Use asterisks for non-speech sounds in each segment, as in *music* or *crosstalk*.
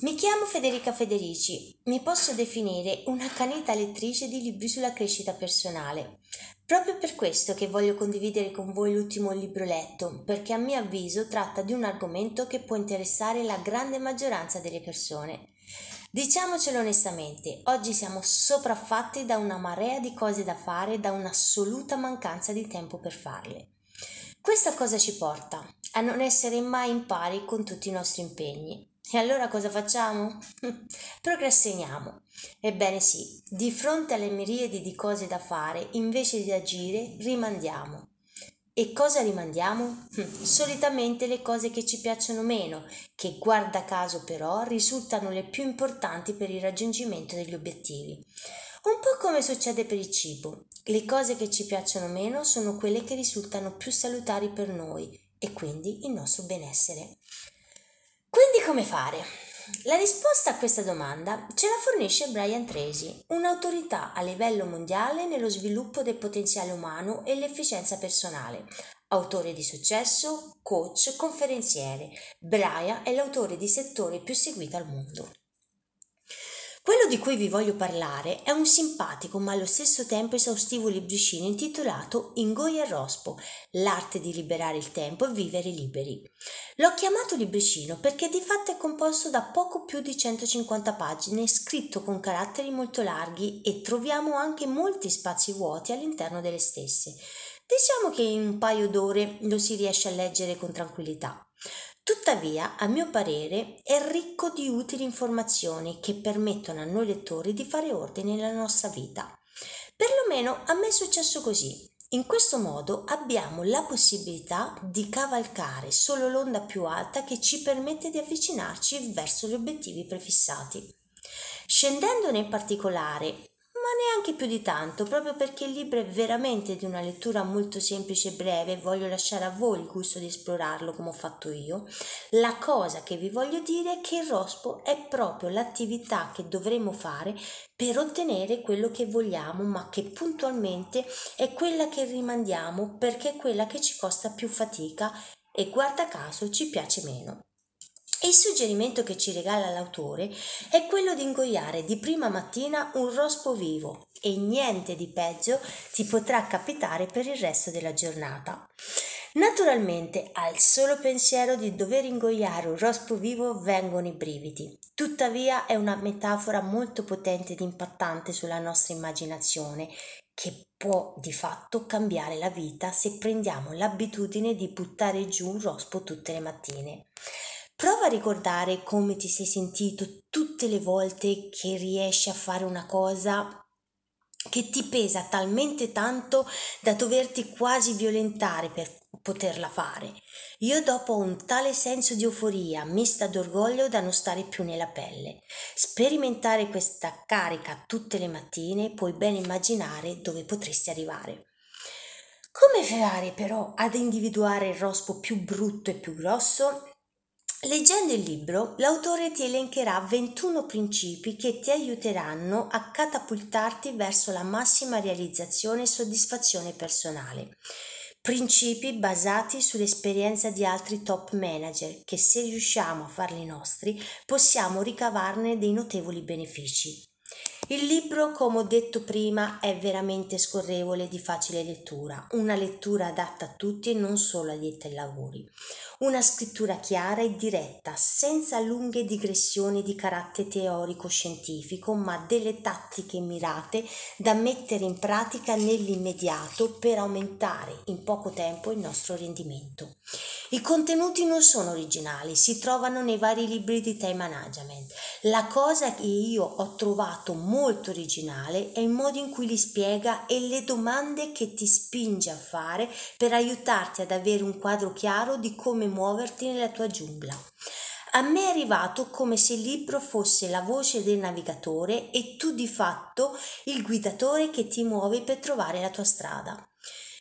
Mi chiamo Federica Federici, mi posso definire un'accanita lettrice di libri sulla crescita personale. Proprio per questo che voglio condividere con voi l'ultimo libro letto, perché a mio avviso tratta di un argomento che può interessare la grande maggioranza delle persone. Diciamocelo onestamente, oggi siamo sopraffatti da una marea di cose da fare e da un'assoluta mancanza di tempo per farle. Questa cosa ci porta a non essere mai in pari con tutti i nostri impegni e allora cosa facciamo? *laughs* Procrastiniamo. Ebbene sì, di fronte alle miriadi di cose da fare, invece di agire, rimandiamo. E cosa rimandiamo? *laughs* Solitamente le cose che ci piacciono meno, che guarda caso però risultano le più importanti per il raggiungimento degli obiettivi. Un po' come succede per il cibo. Le cose che ci piacciono meno sono quelle che risultano più salutari per noi e quindi il nostro benessere. Come fare? La risposta a questa domanda ce la fornisce Brian Tracy, un'autorità a livello mondiale nello sviluppo del potenziale umano e l'efficienza personale. Autore di successo, coach, conferenziere, Brian è l'autore di settore più seguito al mondo. Quello di cui vi voglio parlare è un simpatico ma allo stesso tempo esaustivo libricino intitolato Ingoia e Rospo, l'arte di liberare il tempo e vivere liberi. L'ho chiamato libricino perché di fatto è composto da poco più di 150 pagine, scritto con caratteri molto larghi e troviamo anche molti spazi vuoti all'interno delle stesse. Diciamo che in un paio d'ore lo si riesce a leggere con tranquillità. Tuttavia, a mio parere, è ricco di utili informazioni che permettono a noi lettori di fare ordine nella nostra vita. Perlomeno a me è successo così. In questo modo abbiamo la possibilità di cavalcare solo l'onda più alta che ci permette di avvicinarci verso gli obiettivi prefissati. Scendendo nel particolare ma neanche più di tanto, proprio perché il libro è veramente di una lettura molto semplice e breve, voglio lasciare a voi il gusto di esplorarlo come ho fatto io. La cosa che vi voglio dire è che il rospo è proprio l'attività che dovremo fare per ottenere quello che vogliamo, ma che puntualmente è quella che rimandiamo perché è quella che ci costa più fatica e guarda caso ci piace meno. Il suggerimento che ci regala l'autore è quello di ingoiare di prima mattina un rospo vivo e niente di peggio ti potrà capitare per il resto della giornata. Naturalmente al solo pensiero di dover ingoiare un rospo vivo vengono i brividi. Tuttavia è una metafora molto potente ed impattante sulla nostra immaginazione che può di fatto cambiare la vita se prendiamo l'abitudine di buttare giù un rospo tutte le mattine. Prova a ricordare come ti sei sentito tutte le volte che riesci a fare una cosa che ti pesa talmente tanto da doverti quasi violentare per poterla fare. Io dopo ho un tale senso di euforia mista d'orgoglio da non stare più nella pelle. Sperimentare questa carica tutte le mattine puoi ben immaginare dove potresti arrivare. Come fare però ad individuare il rospo più brutto e più grosso? Leggendo il libro, l'autore ti elencherà 21 principi che ti aiuteranno a catapultarti verso la massima realizzazione e soddisfazione personale. Principi basati sull'esperienza di altri top manager che se riusciamo a farli nostri possiamo ricavarne dei notevoli benefici. Il libro, come ho detto prima, è veramente scorrevole e di facile lettura, una lettura adatta a tutti e non solo agli addetti lavori. Una scrittura chiara e diretta, senza lunghe digressioni di carattere teorico-scientifico, ma delle tattiche mirate da mettere in pratica nell'immediato per aumentare in poco tempo il nostro rendimento. I contenuti non sono originali, si trovano nei vari libri di time management. La cosa che io ho trovato molto originale è il modo in cui li spiega e le domande che ti spinge a fare per aiutarti ad avere un quadro chiaro di come muoverti nella tua giungla. A me è arrivato come se il libro fosse la voce del navigatore e tu di fatto il guidatore che ti muovi per trovare la tua strada.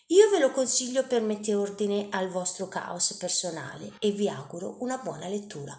Io ve lo consiglio per mettere ordine al vostro caos personale e vi auguro una buona lettura.